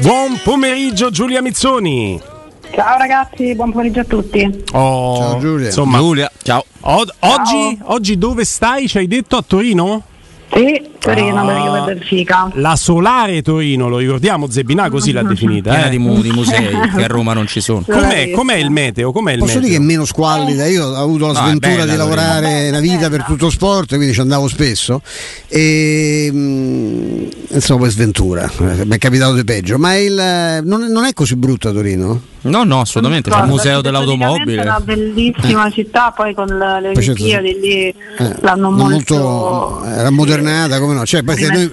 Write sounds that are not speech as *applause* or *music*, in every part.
Buon pomeriggio Giulia Mizzoni. Ciao ragazzi, buon pomeriggio a tutti. Oh, Ciao, Giulia. Insomma, Giulia, ciao. od- oggi, oggi dove stai? Ci hai detto a Torino? Sì, Torino Ah. Benfica. La Solare Torino, lo ricordiamo, Zebbinà così l'ha definita. Piena eh. di, mu- di musei che a Roma non ci sono. Com'è, com'è il meteo? Com'è il Posso meteo? dire che è meno squallida? Io ho avuto la No, è sventura bella, di lavorare Torino. una vita per tutto sport, quindi ci andavo spesso. E mm, insomma, poi sventura, Eh, mi è capitato di peggio. Ma il, non, è- non è così brutta Torino? No, no, assolutamente. C'è il museo dell'automobile. È una bellissima città, poi con le certo, Olimpiadi lì Eh, l'hanno non molto, era modernata come no cioè, perché noi,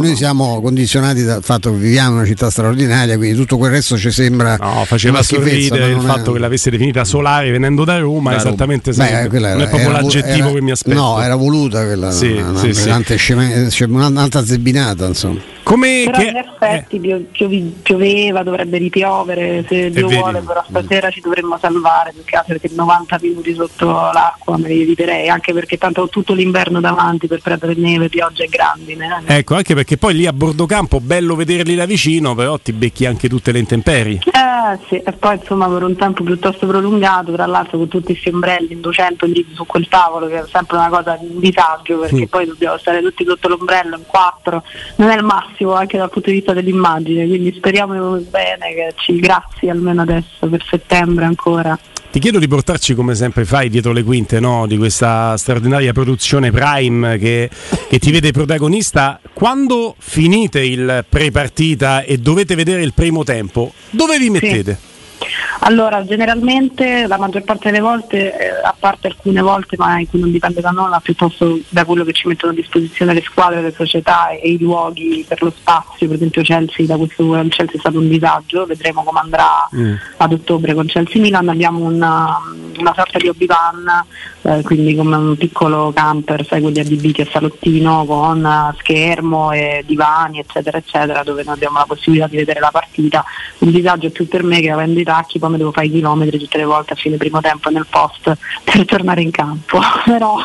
noi siamo condizionati dal fatto che viviamo in una città straordinaria quindi tutto quel resto ci sembra No, faceva sorridere il non è- fatto che l'avesse definita solare venendo da Roma, Da Roma. esattamente Beh, sì. quella non è era- proprio era- l'aggettivo era- che mi aspetto. No, era voluta quella, Sì, una, sì, una, sì. cioè, un'altra zebbinata, insomma. Come Però che- in effetti pio- piovi- pioveva, dovrebbe ripiovere, se Dio vedi. vuole, però stasera ci dovremmo salvare più che altro perché 90 minuti sotto l'acqua me li eviterei, anche perché tanto ho tutto l'inverno davanti per prendere neve, pioggia e grandine. eh. Ecco, anche perché poi lì a bordo campo bello vederli da vicino, però ti becchi anche tutte le intemperie. Eh sì, e poi insomma per un tempo piuttosto prolungato, tra l'altro con tutti questi ombrelli in 200 lì su quel tavolo, che è sempre una cosa di disagio perché Mm. poi dobbiamo stare tutti sotto l'ombrello in quattro, non è il massimo anche dal punto di vista dell'immagine, quindi speriamo bene che ci grazie almeno adesso per settembre ancora. Ti chiedo di portarci come sempre fai dietro le quinte no? di questa straordinaria produzione Prime che, che ti vede protagonista. Quando finite il pre-partita e dovete vedere il primo tempo, dove vi mettete? Allora, generalmente la maggior parte delle volte, eh, a parte alcune volte, ma in cui non dipende da noi, ma piuttosto da quello che ci mettono a disposizione le squadre, le società e, i luoghi per lo spazio, per esempio Chelsea, da questo Chelsea è stato un disagio, vedremo come andrà Mm. ad ottobre con Chelsea Milan, abbiamo una, una sorta di hobby-van, eh, quindi come un piccolo camper, sai quelli adibiti a salottino con eh, schermo e divani eccetera eccetera dove noi abbiamo la possibilità di vedere la partita. Il disagio più per me che avendo i tacchi poi mi devo fare i chilometri tutte le volte a fine primo tempo nel post *laughs* per tornare in campo, *laughs* però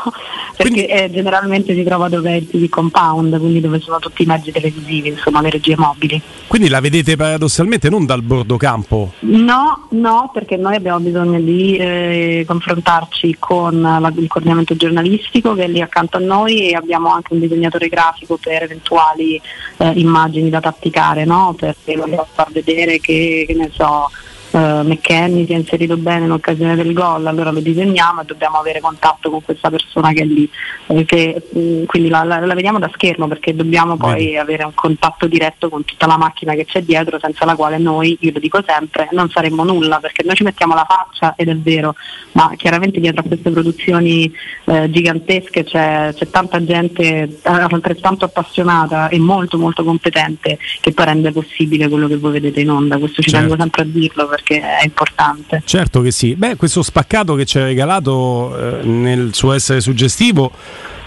perché eh, generalmente si trova dove è il TV compound, quindi dove sono tutti i mezzi televisivi, insomma le regie mobili. Quindi la vedete paradossalmente non dal bordo campo. No, no, perché noi abbiamo bisogno di eh, confrontarci con la- il coordinamento giornalistico che è lì accanto a noi e abbiamo anche un disegnatore grafico per eventuali eh, immagini da tatticare, no? perché vogliamo far vedere che, che ne so, eh, McKenny si è inserito bene in occasione del gol, allora lo disegniamo e dobbiamo avere contatto con questa persona che è lì. eh, che, mh, quindi la, la- la vediamo da schermo perché dobbiamo poi Vedi. avere un contatto diretto con tutta la macchina che c'è dietro, senza la quale noi, io lo dico sempre, non saremmo nulla, perché noi ci mettiamo la faccia ed è vero, ma chiaramente dietro a queste produzioni eh, gigantesche c'è, c'è tanta gente eh, altrettanto appassionata e molto molto competente che poi rende possibile quello che voi vedete in onda, questo ci Certo. tengo sempre a dirlo perché è importante. Certo che sì. Beh, questo spaccato che ci ha regalato eh, nel suo essere suggestivo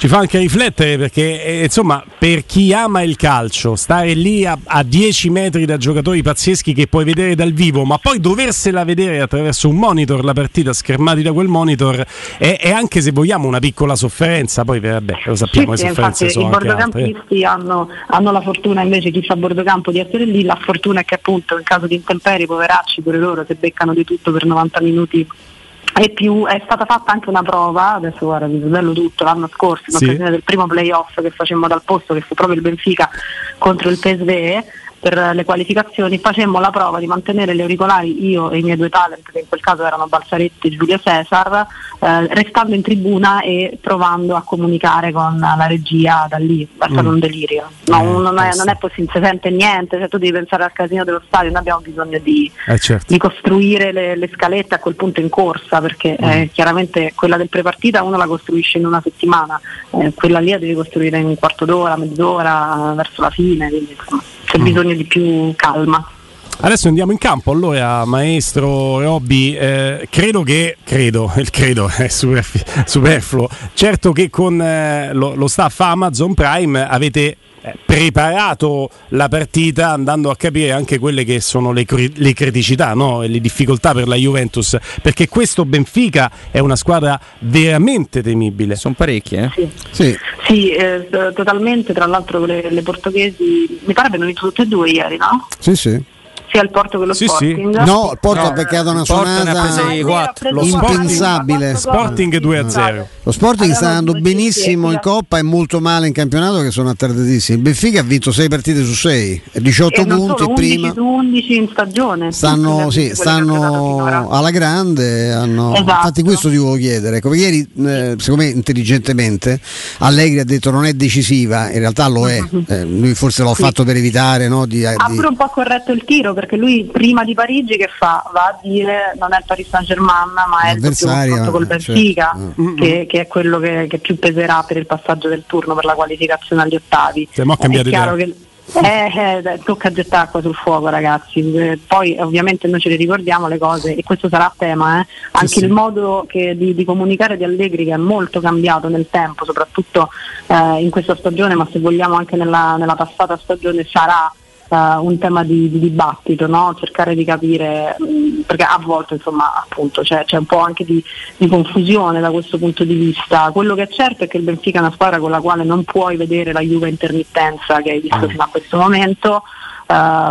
ci fa anche riflettere perché eh, insomma per chi ama il calcio stare lì a, a 10 metri da giocatori pazzeschi che puoi vedere dal vivo ma poi doversela vedere attraverso un monitor la partita schermati da quel monitor è, è anche se vogliamo una piccola sofferenza. Poi vabbè lo sappiamo Sì, le sofferenze infatti i sono altre. bordocampisti hanno, hanno la fortuna invece chi sta a bordocampo di essere lì, la fortuna è che appunto in caso di intemperie, poveracci pure loro se beccano di tutto per 90 minuti e più è stata fatta anche una prova, adesso guarda vi sveglio tutto, l'anno scorso in Sì. occasione del primo playoff che facemmo dal posto che fu proprio il Benfica contro il PSV per le qualificazioni facemmo la prova di mantenere gli auricolari io e i miei due talent che in quel caso erano Balsaretti e Giulio Cesar eh, restando in tribuna e provando a comunicare con la regia da lì, è stato Mm. un delirio no, Eh, non, è, tosto. non è possibile, non si sente niente cioè, tu devi pensare al casino dello stadio noi abbiamo bisogno di, Eh, certo. di costruire le, le scalette a quel punto in corsa perché Mm. eh, chiaramente quella del prepartita uno la costruisce in una settimana eh, quella lì la devi costruire in un quarto d'ora, mezz'ora verso la fine quindi insomma, c'è Mm. bisogno di più calma Adesso andiamo in campo, allora maestro Robby, eh, credo che, credo, *laughs* il credo è superf- superfluo, certo che con eh, lo, lo staff Amazon Prime avete preparato la partita andando a capire anche quelle che sono le, cri- le criticità no? e le difficoltà per la Juventus, perché questo Benfica è una squadra veramente temibile. Sono parecchie, eh? Sì, Sì. Sì, eh, totalmente, tra l'altro le, le portoghesi mi pare abbiano vinto tutte e due ieri, no? Sì, sì. Sia il Porto che lo Sì, sì. Sporting. No, il Porto No, ha beccato una ha suonata. Ah, ha impensabile. Sporting 2 a 0. Lo Sporting sta andando benissimo in Coppa e molto male in campionato che sono attardatissimi. Il Benfica ha vinto 6 partite su 6, 18 E non punti solo, 11 prima. su 11 in stagione. Stanno, sì, ha stanno alla grande. hanno- Esatto. Infatti, questo ti volevo chiedere. Ecco, perché ieri, eh, secondo me, intelligentemente, Allegri ha detto non è decisiva, in realtà lo è. *laughs* Eh, lui forse l'ha Sì. fatto per evitare no, di, Ha di- pure un po' corretto il tiro perché lui prima di Parigi che fa? Va a dire non è il Paris Saint Germain ma è il confronto col eh, Benfica certo. che, che è quello che, che più peserà per il passaggio del turno per la qualificazione agli ottavi. Se mo è chiaro idea. che eh, eh, tocca gettare acqua sul fuoco ragazzi, Eh, poi ovviamente noi ce le ricordiamo le cose e questo sarà tema, eh. anche sì. il modo che- di, di comunicare di Allegri che è molto cambiato nel tempo, soprattutto eh, in questa stagione, ma se vogliamo anche nella, nella passata stagione sarà eh, un tema di, di dibattito, no? cercare di capire, mh, perché a volte insomma appunto c'è, c'è un po' anche di, di confusione da questo punto di vista. Quello che è certo è che il Benfica è una squadra con la quale non puoi vedere la Juve intermittenza che hai visto fino a questo momento.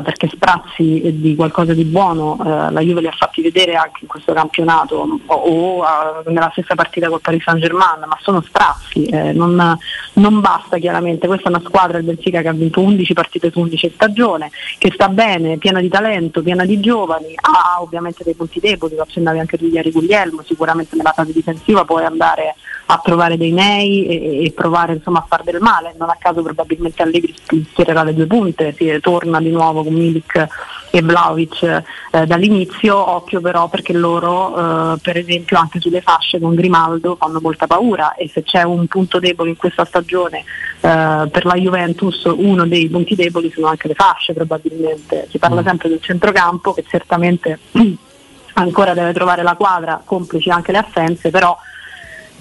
Perché sprazzi di qualcosa di buono eh, la Juve li ha fatti vedere anche in questo campionato o, o, eh, nella stessa partita col Paris Saint Germain ma sono sprazzi eh, non, non basta chiaramente. Questa è una squadra il Benfica che ha vinto 11 partite su 11 in stagione che sta bene, piena di talento, piena di giovani ha ovviamente dei punti deboli lo accennavi anche tu ieri Guglielmo sicuramente nella fase difensiva puoi andare a trovare dei nei e, e provare insomma, a far del male. Non a caso probabilmente Allegri schiererà le due punte si torna di nuovo con Milik e Vlaovic eh, dall'inizio, occhio però perché loro eh, per esempio anche sulle fasce con Grimaldo fanno molta paura e se c'è un punto debole in questa stagione eh, per la Juventus uno dei punti deboli sono anche le fasce probabilmente, si parla sempre del centrocampo che certamente *clears throat* ancora deve trovare la quadra, complici anche le assenze, però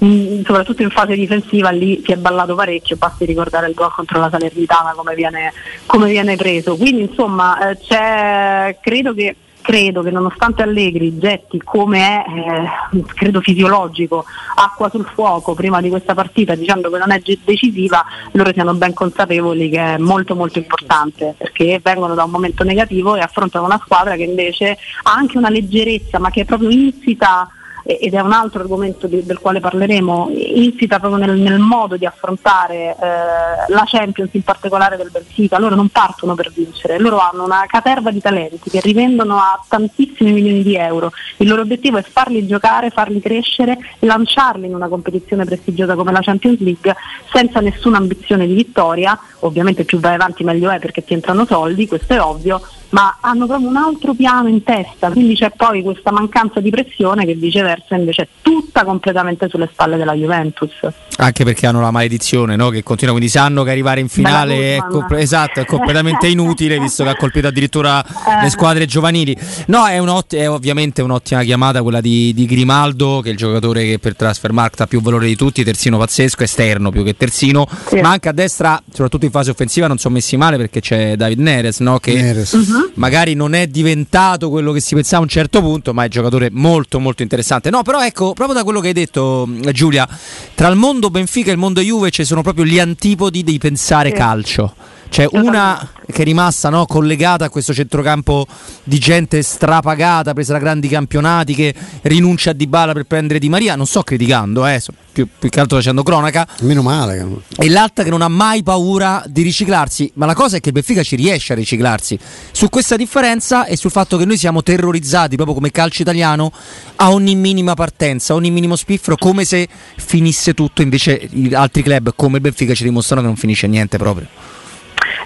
mh, soprattutto in fase difensiva lì si è ballato parecchio, basti ricordare il gol contro la Salernitana come viene, come viene preso. Quindi insomma eh, credo che credo che nonostante Allegri getti come è, eh, credo fisiologico, acqua sul fuoco prima di questa partita dicendo che non è decisiva, loro siano ben consapevoli che è molto molto importante perché vengono da un momento negativo e affrontano una squadra che invece ha anche una leggerezza ma che è proprio insita ed è un altro argomento di- del quale parleremo, insita proprio nel, nel modo di affrontare eh, la Champions, in particolare del Benfica. Loro non partono per vincere, loro hanno una caterva di talenti che rivendono a tantissimi milioni di euro. Il loro obiettivo è farli giocare, farli crescere, lanciarli in una competizione prestigiosa come la Champions League senza nessuna ambizione di vittoria. Ovviamente più vai avanti meglio è perché ti entrano soldi, questo è ovvio, ma hanno proprio un altro piano in testa, quindi c'è poi questa mancanza di pressione che viceversa invece è tutta completamente sulle spalle della Juventus. Anche perché hanno la maledizione no? che continua, quindi sanno che arrivare in finale è, comple- esatto, è completamente *laughs* inutile visto che ha colpito addirittura Eh. le squadre giovanili. No, è, un'ott- è ovviamente un'ottima chiamata quella di, di Grimaldo, che è il giocatore che per Transfermarkt ha più valore di tutti, terzino pazzesco, esterno più che terzino, Sì. ma anche a destra, soprattutto in fase offensiva, non sono messi male perché c'è David Neres, no? che Neres. Magari non è diventato quello che si pensava a un certo punto, ma è un giocatore molto molto interessante. No, però ecco, proprio da quello che hai detto mh, Giulia, tra il mondo Benfica e il mondo Juve ci sono proprio gli antipodi di pensare Sì. calcio. C'è una che è rimasta no, collegata a questo centrocampo di gente strapagata, presa da grandi campionati, che rinuncia a Dybala per prendere Di Maria. Non sto criticando, eh, so- più, più che altro facendo cronaca Meno male. e l'altra che non ha mai paura di riciclarsi. Ma la cosa è che il Benfica ci riesce a riciclarsi. Su questa differenza e sul fatto che noi siamo terrorizzati proprio come calcio italiano a ogni minima partenza, a ogni minimo spiffero, come se finisse tutto. Invece gli altri club come il Benfica ci dimostrano che non finisce niente proprio.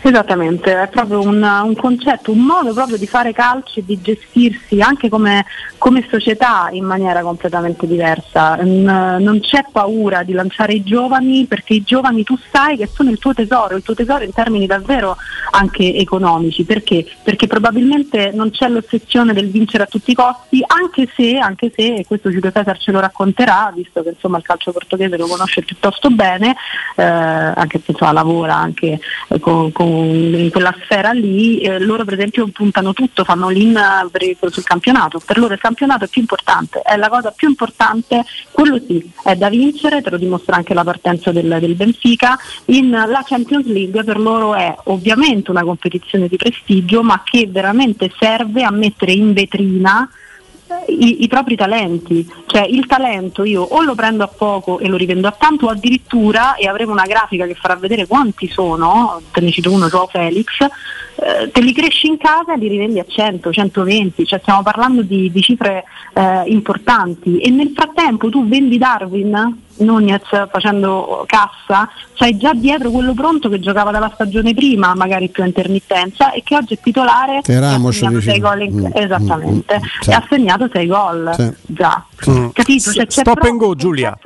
Esattamente, è proprio un, un, concetto, un modo proprio di fare calcio e di gestirsi anche come, come società in maniera completamente diversa. Non c'è paura di lanciare i giovani perché i giovani tu sai che sono il tuo tesoro, il tuo tesoro in termini davvero anche economici. Perché? Perché probabilmente non c'è l'ossessione del vincere a tutti i costi, anche se, anche se e questo Giulio Cesar ce lo racconterà, visto che insomma, il calcio portoghese lo conosce piuttosto bene, eh, anche se insomma, lavora anche eh, con, con in quella sfera lì, eh, loro per esempio puntano tutto, fanno l'in sul campionato, per loro il campionato è più importante, è la cosa più importante, quello sì, è da vincere, te lo dimostra anche la partenza del, del Benfica, in la Champions League per loro è ovviamente una competizione di prestigio, ma che veramente serve a mettere in vetrina i, i, propri talenti, cioè il talento io o lo prendo a poco e lo rivendo a tanto o addirittura, e avremo una grafica che farà vedere quanti sono, te ne cito uno, Joao Felix, eh, te li cresci in casa e li rivendi a 100, 120, cioè stiamo parlando di, di cifre eh, importanti e nel frattempo tu vendi Darwin Nunez facendo cassa, c'hai già dietro quello pronto che giocava dalla stagione prima, magari più a intermittenza, e che oggi è titolare e Ramos, ha segnato 6 gol in... mm, esattamente, mm, mm, e ha segnato 6 gol sì. già. Mm. Capito? Cioè, Stop and go Giulia.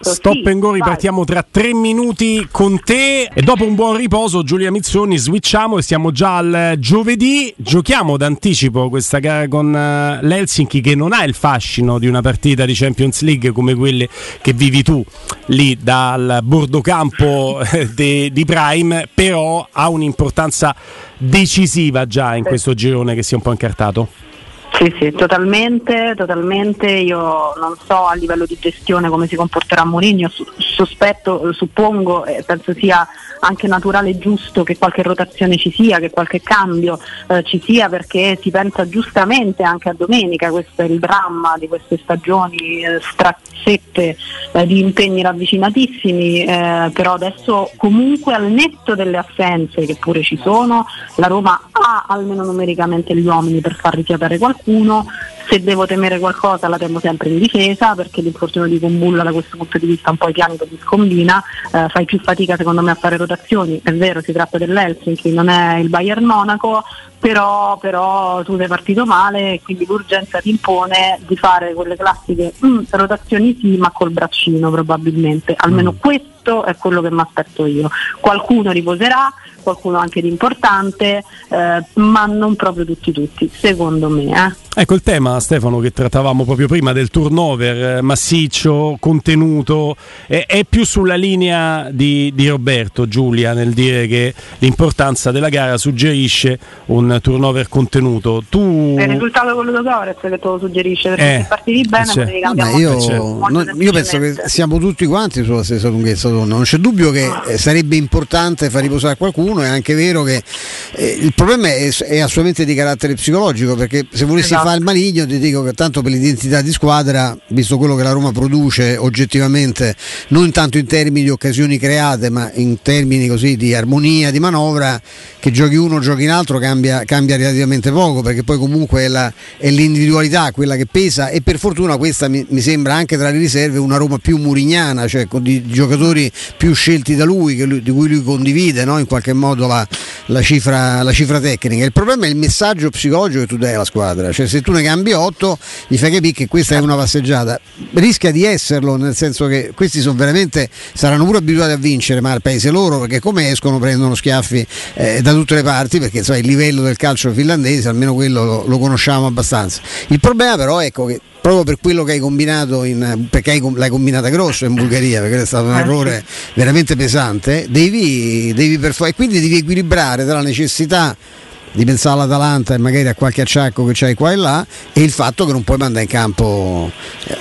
Stop sì, and go, ripartiamo tra 3 minuti con te e dopo un buon riposo Giulia Mizzoni switchiamo e siamo già al giovedì, giochiamo d'anticipo questa gara con uh, l'Helsinki che non ha il fascino di una partita di Champions League come quelle che vi vivi tu lì dal bordocampo eh, de, di Prime, però ha un'importanza decisiva già in questo girone che si è un po' incartato. Sì, sì, totalmente, totalmente. Io non so a livello di gestione come si comporterà Mourinho, sospetto, suppongo e penso sia anche naturale e giusto che qualche rotazione ci sia, che qualche cambio eh, ci sia perché si pensa giustamente anche a domenica, questo è il dramma di queste stagioni eh, strazzette eh, di impegni ravvicinatissimi, eh, però adesso comunque al netto delle assenze che pure ci sono, la Roma ha almeno numericamente gli uomini per far rifiatare qualcuno, se devo temere qualcosa la temo sempre in difesa perché l'infortunio di Combulla da questo punto di vista un po' i piani che ti scombina, eh, fai più fatica secondo me a fare rotazioni, è vero si tratta dell'Helsinki, non è il Bayern Monaco, però, però tu sei partito male e quindi l'urgenza ti impone di fare quelle classiche mm, rotazioni sì ma col braccino probabilmente, almeno mm. questo è quello che mi aspetto io. Qualcuno riposerà, qualcuno anche di importante, eh, ma non proprio tutti tutti, secondo me. Eh. Ecco il tema Stefano che trattavamo proprio prima del turnover eh, massiccio, contenuto, è, è più sulla linea di, di, Roberto Giulia nel dire che l'importanza della gara suggerisce un turnover contenuto. Tu... È il risultato quello di Gorez che te lo suggerisce perché eh, se partiti bene cioè, no, io, certo. non, io penso che siamo tutti quanti sulla stessa lunghezza d'onda, non c'è dubbio che ah. sarebbe importante far riposare qualcuno, è anche vero che eh, il problema è, è, assolutamente di carattere psicologico perché se volessi esatto. fare il maligno ti dico che tanto per l'identità di squadra, visto quello che la Roma produce oggettivamente, non tanto in termini di occasioni create, ma in termini così di armonia, di manovra, che giochi uno giochi in altro cambia, cambia relativamente poco, perché poi comunque è, la, è, l'individualità quella che pesa e per fortuna questa mi, mi, sembra anche tra le riserve una Roma più murignana, cioè con di giocatori più scelti da lui, lui di cui lui condivide no? in qualche modo la, la, cifra, la, cifra, tecnica. Il problema è il messaggio psicologico che tu dai alla squadra, cioè se tu ne cambi 8 gli fai capire che questa è una passeggiata, rischia di esserlo, nel senso che questi sono veramente, saranno pure abituati a vincere, ma al paese loro, perché come escono prendono schiaffi eh, da tutte le parti, perché insomma, il livello del calcio finlandese, almeno quello lo, lo conosciamo abbastanza. Il problema però ecco che proprio per quello che hai combinato in, perché hai, l'hai combinata grosso in Bulgaria perché è stato un eh, errore veramente pesante devi, devi per, e quindi devi equilibrare tra la necessità di pensare all'Atalanta e magari a qualche acciacco che c'hai qua e là e il fatto che non puoi mandare in campo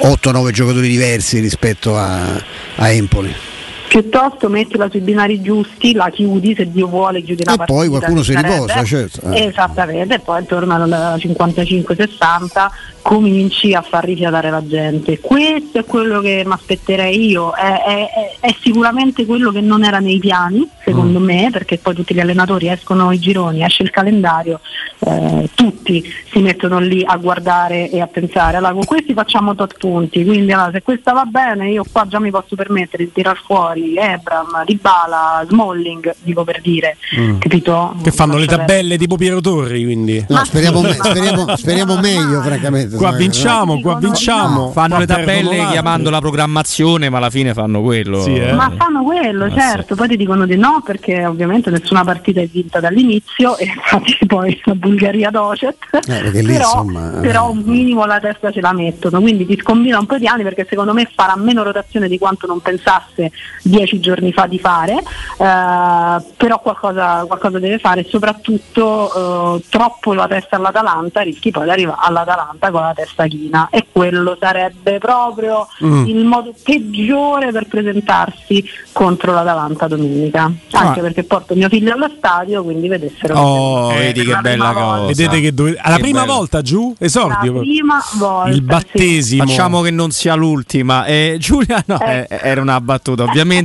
8-9 eh, giocatori diversi rispetto a, a Empoli piuttosto mettila sui binari giusti, la chiudi, se Dio vuole chiudi la e partita. E poi qualcuno si riposa, certo. Eh. Esattamente, e poi torna al 55-60 cominci a far rifiatare la gente. Questo è quello che mi aspetterei io, è, è, è, sicuramente quello che non era nei piani, secondo mm. me, perché poi tutti gli allenatori escono i gironi, esce il calendario, eh, tutti si mettono lì a guardare e a pensare, allora con questi facciamo tot punti, quindi allora, se questa va bene io qua già mi posso permettere di tirar fuori Ebram, Dybala, Smalling, dico per dire, mm. capito? Che fanno le tabelle tipo Piero Torri, quindi. No, speriamo, me, speriamo, speriamo meglio, francamente. Qua vinciamo, qua vinciamo. No, fanno le tabelle chiamando la programmazione, ma alla fine fanno quello. Sì, eh. Ma fanno quello, ah, certo. Sì. Poi ti dicono di no perché ovviamente nessuna partita è vinta dall'inizio e infatti *laughs* poi la Bulgaria docet. Eh, però, insomma, però, un minimo la testa ce la mettono, quindi ti scombina un po' di anni perché secondo me farà meno rotazione di quanto non pensasse dieci giorni fa di fare, eh, però qualcosa, qualcosa, deve fare, soprattutto eh, troppo la testa all'Atalanta rischi poi di arrivare all'Atalanta con la testa china e quello sarebbe proprio mm. il modo peggiore per presentarsi contro l'Atalanta domenica, anche ah. perché porto mio figlio allo stadio, quindi vedessero. Oh, vedi che bella cosa. Vedete che dove... alla che prima bello. volta giù, esordio. La prima volta. Il battesimo. Sì. Facciamo che non sia l'ultima. Eh, Giulia, no, eh. eh era una battuta. Ovviamente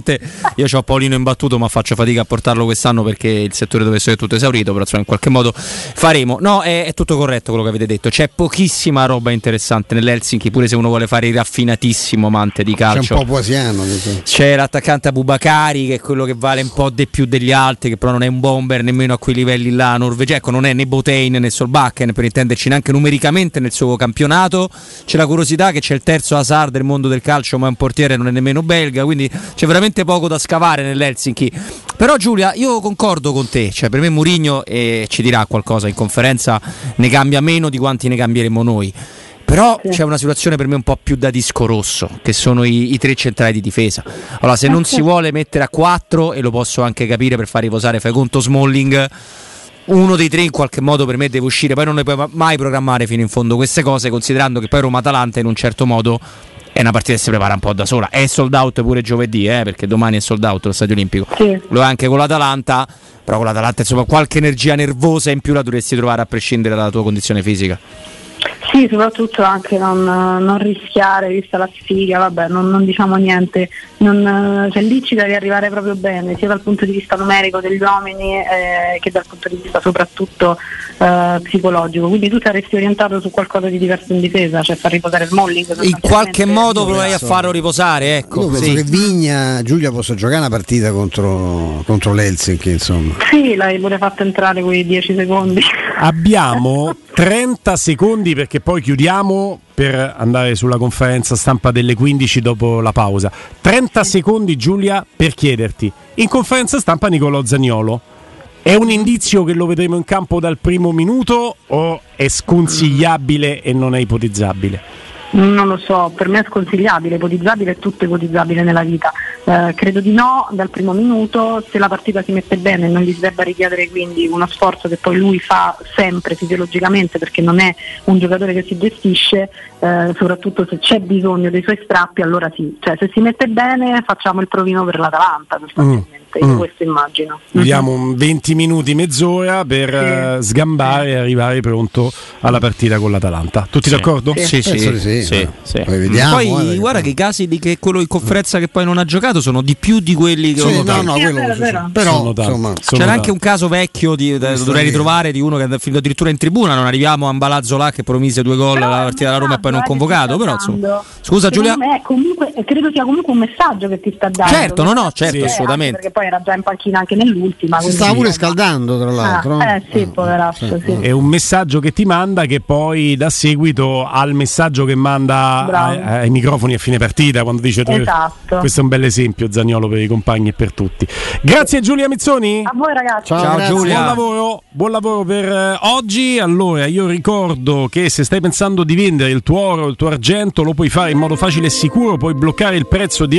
io ho Paolino imbattuto, ma faccio fatica a portarlo quest'anno perché il settore dove essere tutto esaurito, però insomma, in qualche modo faremo. No, è, è, tutto corretto quello che avete detto. C'è pochissima roba interessante nell'Helsinki, pure se uno vuole fare il raffinatissimo amante di calcio. C'è un po' quasiano. C'è l'attaccante Abubakari che è quello che vale un po' di più degli altri, che però non è un bomber nemmeno a quei livelli là norvegesi. Ecco, non è né Botein né Solbakken per intenderci neanche numericamente nel suo campionato. C'è la curiosità che c'è il terzo Hazard del mondo del calcio, ma è un portiere, non è nemmeno belga, quindi c'è veramente poco da scavare nell'Helsinki. Però Giulia, io concordo con te, cioè per me Murigno eh, ci dirà qualcosa in conferenza, ne cambia meno di quanti ne cambieremo noi. Però c'è una situazione per me un po' più da disco rosso, che sono i, i tre centrali di difesa. Allora, se non si vuole mettere a quattro, e lo posso anche capire per far riposare fai conto Smalling, uno dei tre in qualche modo per me deve uscire, poi non ne puoi mai programmare fino in fondo queste cose, considerando che poi Roma-Atalanta in un certo modo è una partita che si prepara un po' da sola. È sold out pure giovedì, eh, perché domani è sold out lo stadio olimpico. Sì. Lo è anche con l'Atalanta, però con l'Atalanta insomma qualche energia nervosa in più la dovresti trovare a prescindere dalla tua condizione fisica. Sì, soprattutto anche non, non, rischiare, vista la sfiga, vabbè, non, non diciamo niente, non, cioè, lì ci devi arrivare proprio bene, sia dal punto di vista numerico degli uomini eh, che dal punto di vista soprattutto eh, psicologico. Quindi tu saresti orientato su qualcosa di diverso in difesa, cioè far riposare Smalling. In qualche modo proverai a farlo riposare, ecco. Io penso sì. che Vigna, Giulia possa giocare una partita contro, contro l'Helsinki, insomma. Sì, l'hai pure fatto entrare quei 10 secondi. Abbiamo 30 secondi perché poi chiudiamo per andare sulla conferenza stampa delle 15 dopo la pausa. 30 secondi Giulia per chiederti. In conferenza stampa Nicolò Zagnolo. È un indizio che lo vedremo in campo dal primo minuto o è sconsigliabile e non è ipotizzabile? Non lo so, per me è sconsigliabile, ipotizzabile è tutto ipotizzabile nella vita. Eh, credo di no dal primo minuto, se la partita si mette bene non gli si debba richiedere quindi uno sforzo che poi lui fa sempre fisiologicamente perché non è un giocatore che si gestisce, eh, soprattutto se c'è bisogno dei suoi strappi allora sì, cioè se si mette bene facciamo il provino per l'Atalanta sostanzialmente. Mm io mm. questo immagino. Vediamo mm-hmm. 20 minuti, mezz'ora per sì. uh, sgambare e arrivare pronto alla partita con l'Atalanta. Tutti sì. d'accordo? Sì, sì, sì. sì. Poi, vediamo, poi guarda che i casi di che quello in conferenza che poi non ha giocato sono di più di quelli che ho notato. No, no, quello vero. Però sono insomma, sono c'era anche un caso vecchio di, da, dovrei ritrovare di uno che è finito addirittura in tribuna. Non arriviamo a Ambalazzo là che promise due gol alla partita della Roma e poi non convocato. Però insomma. Scusa Giulia. Comunque, credo sia comunque un messaggio che ti sta dando. Certo, no, no, certo, assolutamente. Perché poi era già in panchina anche nell'ultima. Si stava pure scaldando, tra l'altro. Ah, eh sì, ah, poverazzo. Sì. È un messaggio che ti manda che poi dà seguito al messaggio che manda ai, ai, microfoni a fine partita quando dice esatto. questo è un bel esempio Zagnolo per i compagni e per tutti. Grazie Giulia Mizzoni. A voi ragazzi. Ciao, Ciao Giulia. Buon lavoro, buon lavoro per eh, oggi. Allora, io ricordo che se stai pensando di vendere il tuo oro, il tuo argento, lo puoi fare in modo facile e sicuro, puoi bloccare il prezzo di